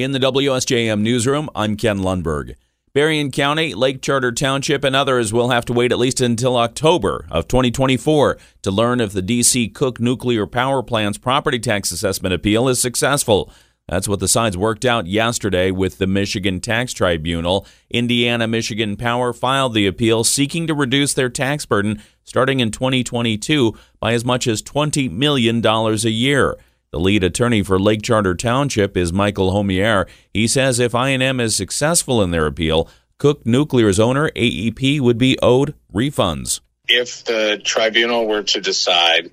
In the WSJM newsroom, I'm Ken Lundberg. Berrien County, Lake Charter Township, and others will have to wait at least until October of 2024 to learn if the DC Cook Nuclear Power Plant's property tax assessment appeal is successful. That's what the sides worked out yesterday with the Michigan Tax Tribunal. Indiana Michigan Power filed the appeal seeking to reduce their tax burden starting in 2022 by as much as $20 million a year. The lead attorney for Lake Charter Township is Michael Homier. He says if I&M is successful in their appeal, Cook Nuclear's owner, AEP, would be owed refunds. If the tribunal were to decide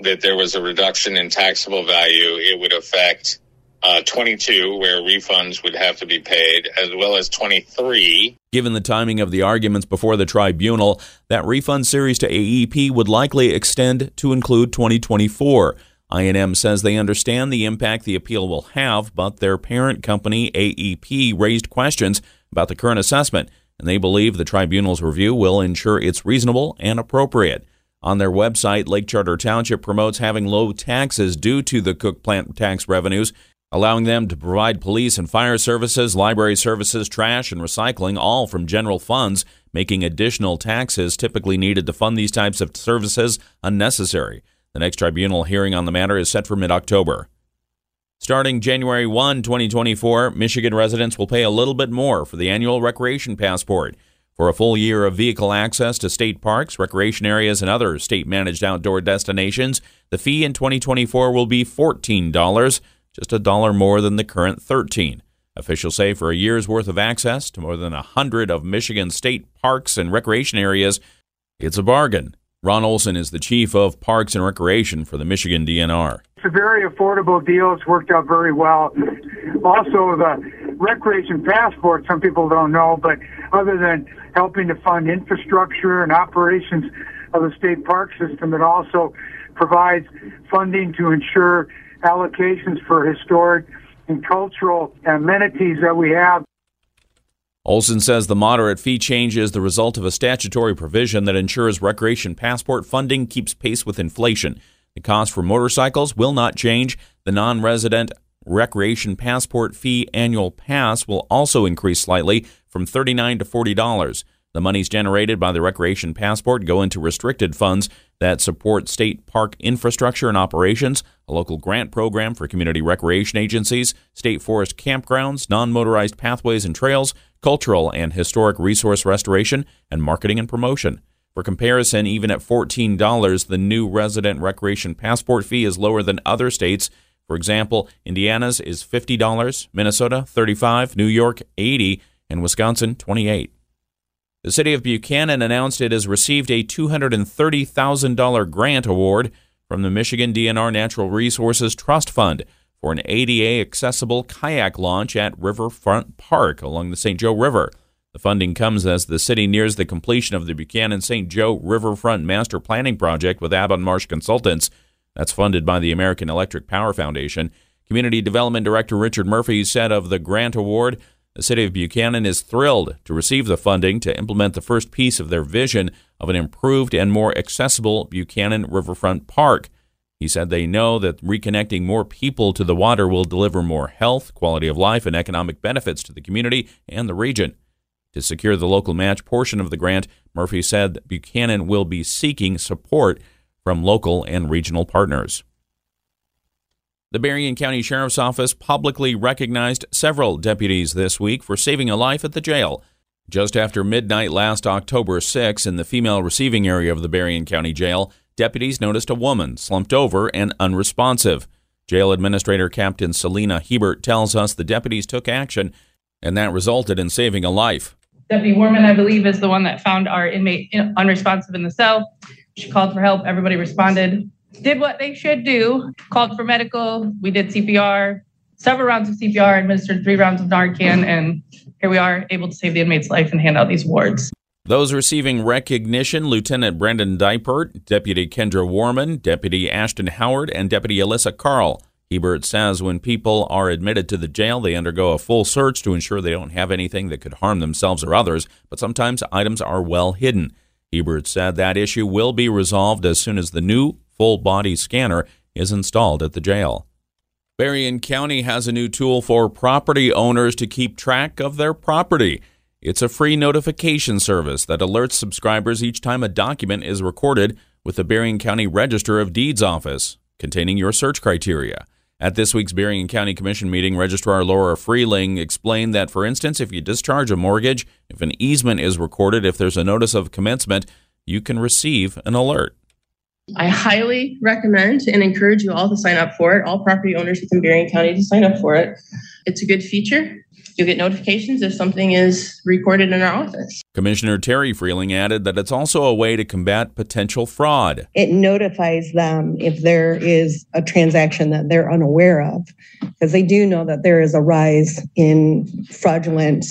that there was a reduction in taxable value, it would affect uh, 22, where refunds would have to be paid, as well as 23. Given the timing of the arguments before the tribunal, that refund series to AEP would likely extend to include 2024. I&M says they understand the impact the appeal will have, but their parent company, AEP, raised questions about the current assessment, and they believe the tribunal's review will ensure it's reasonable and appropriate. On their website, Lake Charter Township promotes having low taxes due to the Cook plant tax revenues, allowing them to provide police and fire services, library services, trash, and recycling, all from general funds, making additional taxes typically needed to fund these types of services unnecessary. The next tribunal hearing on the matter is set for mid October. Starting January 1, 2024, Michigan residents will pay a little bit more for the annual recreation passport. For a full year of vehicle access to state parks, recreation areas, and other state managed outdoor destinations, the fee in 2024 will be $14, just a dollar more than the current 13. Officials say for a year's worth of access to more than 100 of Michigan's state parks and recreation areas, it's a bargain. Ron Olson is the chief of Parks and Recreation for the Michigan DNR. It's a very affordable deal. It's worked out very well. Also, the recreation passport, some people don't know, but other than helping to fund infrastructure and operations of the state park system, it also provides funding to ensure allocations for historic and cultural amenities that we have. Olson says the moderate fee change is the result of a statutory provision that ensures recreation passport funding keeps pace with inflation. The cost for motorcycles will not change. The non resident recreation passport fee annual pass will also increase slightly from 39 to $40. The monies generated by the recreation passport go into restricted funds that support state park infrastructure and operations, a local grant program for community recreation agencies, state forest campgrounds, non motorized pathways and trails, cultural and historic resource restoration, and marketing and promotion. For comparison, even at $14, the new resident recreation passport fee is lower than other states. For example, Indiana's is $50, Minnesota 35, New York 80, and Wisconsin 28. The city of Buchanan announced it has received a $230,000 grant award from the Michigan DNR Natural Resources Trust Fund for an ADA accessible kayak launch at Riverfront Park along the St. Joe River. The funding comes as the city nears the completion of the Buchanan St. Joe Riverfront Master Planning Project with Abonmarche Consultants. That's funded by the American Electric Power Foundation. Community Development Director Richard Murphy said of the grant award, the city of Buchanan is thrilled to receive the funding to implement the first piece of their vision of an improved and more accessible Buchanan Riverfront Park. He said they know that reconnecting more people to the water will deliver more health, quality of life, and economic benefits to the community and the region. To secure the local match portion of the grant, Murphy said Buchanan will be seeking support from local and regional partners. The Berrien County Sheriff's Office publicly recognized several deputies this week for saving a life at the jail. Just after midnight last October 6 in the female receiving area of the Berrien County Jail, deputies noticed a woman slumped over and unresponsive. Jail Administrator Captain Selena Hebert tells us the deputies took action, and that resulted in saving a life. Deputy Warman, I believe, is the one that found our inmate unresponsive in the cell. She called for help. Everybody responded did what they should do, called for medical. We did CPR, several rounds of CPR, administered three rounds of Narcan, and here we are able to save the inmate's life and hand out these awards. Those receiving recognition Lieutenant Brandon Dipert, Deputy Kendra Warman, Deputy Ashton Howard, and Deputy Alyssa Carl. Hebert says when people are admitted to the jail, they undergo a full search to ensure they don't have anything that could harm themselves or others, but sometimes items are well hidden. Hebert said that issue will be resolved as soon as the new full body scanner is installed at the jail. Berrien County has a new tool for property owners to keep track of their property. It's a free notification service that alerts subscribers each time a document is recorded with the Berrien County Register of Deeds office containing your search criteria. At this week's Berrien County Commission meeting, Registrar Laura Freeling explained that, for instance, if you discharge a mortgage, if an easement is recorded, if there's a notice of commencement, you can receive an alert. I highly recommend and encourage you all to sign up for it. All property owners within Berrien County to sign up for it. It's a good feature. You'll get notifications if something is recorded in our office. Commissioner Terry Freeling added that it's also a way to combat potential fraud. It notifies them if there is a transaction that they're unaware of, because they do know that there is a rise in fraudulent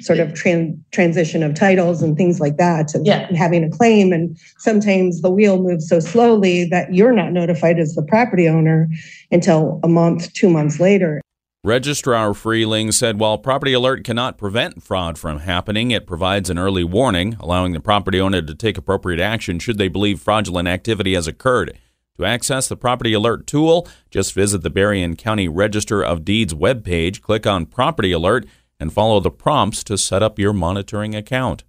sort of tran- transition of titles and things like that and Yeah. having a claim and sometimes the wheel moves so slowly that you're not notified as the property owner until a month two months later Registrar Freeling said while Property Alert cannot prevent fraud from happening, it provides an early warning, allowing the property owner to take appropriate action should they believe fraudulent activity has occurred. To access the Property Alert tool, just visit the Berrien County Register of Deeds webpage, click on Property Alert, and follow the prompts to set up your monitoring account.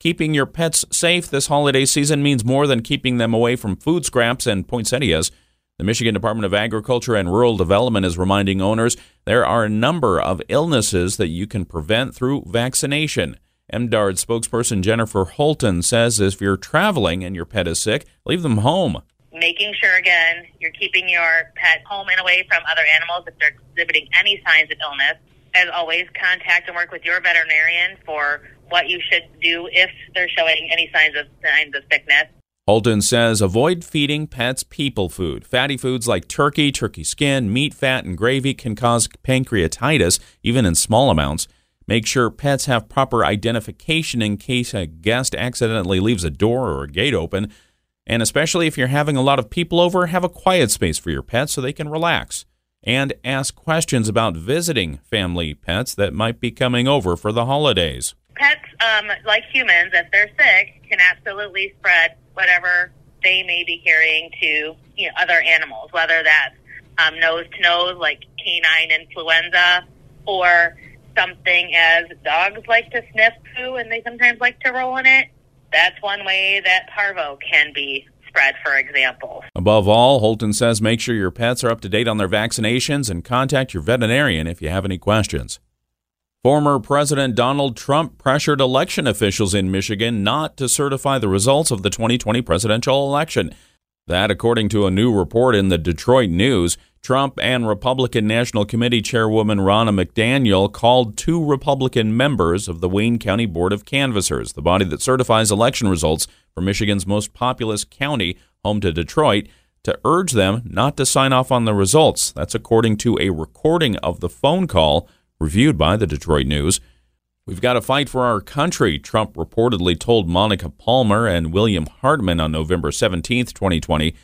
Keeping your pets safe this holiday season means more than keeping them away from food scraps and poinsettias. The Michigan Department of Agriculture and Rural Development is reminding owners there are a number of illnesses that you can prevent through vaccination. MDARD spokesperson Jennifer Holton says if you're traveling and your pet is sick, leave them home. making sure again you're keeping your pet home and away from other animals if they're exhibiting any signs of illness. As always, contact and work with your veterinarian for what you should do if they're showing any signs of signs of sickness. Holton says avoid feeding pets people food. Fatty foods like turkey, turkey skin, meat fat, and gravy can cause pancreatitis, even in small amounts. Make sure pets have proper identification in case a guest accidentally leaves a door or a gate open. And especially if you're having a lot of people over, have a quiet space for your pets so they can relax. And ask questions about visiting family pets that might be coming over for the holidays. Pets, um, like humans, if they're sick, can absolutely spread whatever they may be carrying to you know, other animals, whether that's um, nose to nose, like canine influenza, or something as dogs like to sniff poo and they sometimes like to roll in it. That's one way that parvo can be spread, for example. Above all, Holton says make sure your pets are up to date on their vaccinations and contact your veterinarian if you have any questions. Former President Donald Trump pressured election officials in Michigan not to certify the results of the 2020 presidential election. That, according to a new report in the Detroit News, Trump and Republican National Committee Chairwoman Ronna McDaniel called two Republican members of the Wayne County Board of Canvassers, the body that certifies election results for Michigan's most populous county, home to Detroit, to urge them not to sign off on the results. That's according to a recording of the phone call reviewed by the Detroit News. We've got to fight for our country, Trump reportedly told Monica Palmer and William Hartmann on November 17, 2020.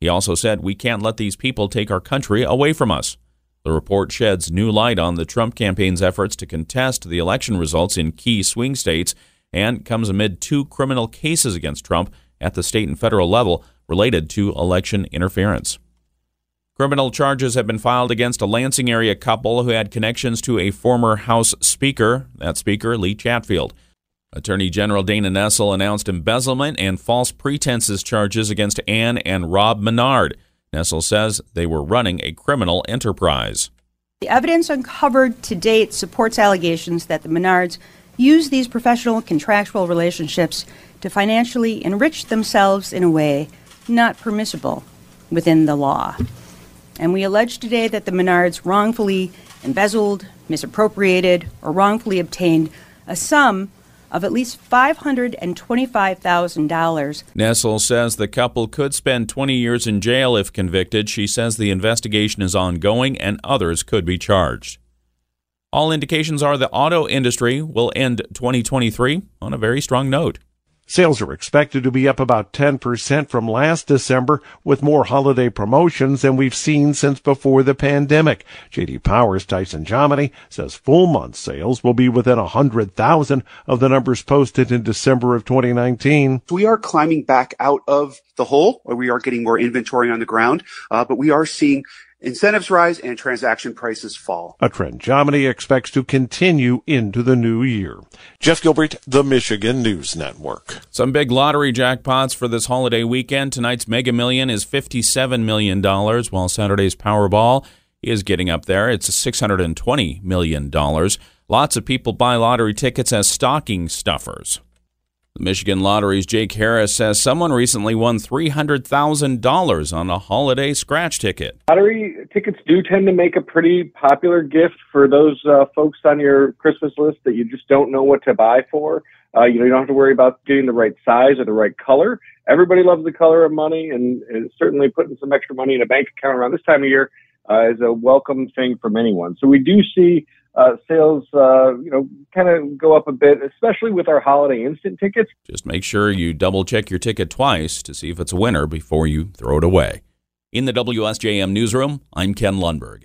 He also said, We can't let these people take our country away from us. The report sheds new light on the Trump campaign's efforts to contest the election results in key swing states and comes amid two criminal cases against Trump at the state and federal level related to election interference. Criminal charges have been filed against a Lansing area couple who had connections to a former House Speaker, that Speaker, Lee Chatfield. Attorney General Dana Nessel announced embezzlement and false pretenses charges against Ann and Rob Minnard. Nessel says they were running a criminal enterprise. The evidence uncovered to date supports allegations that the Minnards used these professional contractual relationships to financially enrich themselves in a way not permissible within the law. And we allege today that the Minnards wrongfully embezzled, misappropriated, or wrongfully obtained a sum of at least $525,000. Nessel says the couple could spend 20 years in jail if convicted. She says the investigation is ongoing and others could be charged. All indications are the auto industry will end 2023 on a very strong note. Sales are expected to be up about 10% from last December with more holiday promotions than we've seen since before the pandemic. JD Powers Tyson Jominy says full month sales will be within 100,000 of the numbers posted in December of 2019. We are climbing back out of the hole where we are getting more inventory on the ground, uh, but we are seeing incentives rise and transaction prices fall. A trend Jominy expects to continue into the new year. Jeff Gilbert, the Michigan News Network. Some big lottery jackpots for this holiday weekend. Tonight's Mega Million is $57 million, while Saturday's Powerball is getting up there. It's $620 million. Lots of people buy lottery tickets as stocking stuffers. The Michigan Lottery's Jake Harris says someone recently won $300,000 on a holiday scratch ticket. Lottery tickets do tend to make a pretty popular gift for those uh, folks on your Christmas list that you just don't know what to buy for. Uh, you know, you don't have to worry about getting the right size or the right color. Everybody loves the color of money, and, and certainly putting some extra money in a bank account around this time of year uh, is a welcome thing from anyone. So we do see uh, sales, uh, you know, kind of go up a bit, especially with our holiday instant tickets. Just make sure you double check your ticket twice to see if it's a winner before you throw it away. In the WSJM newsroom, I'm Ken Lundberg.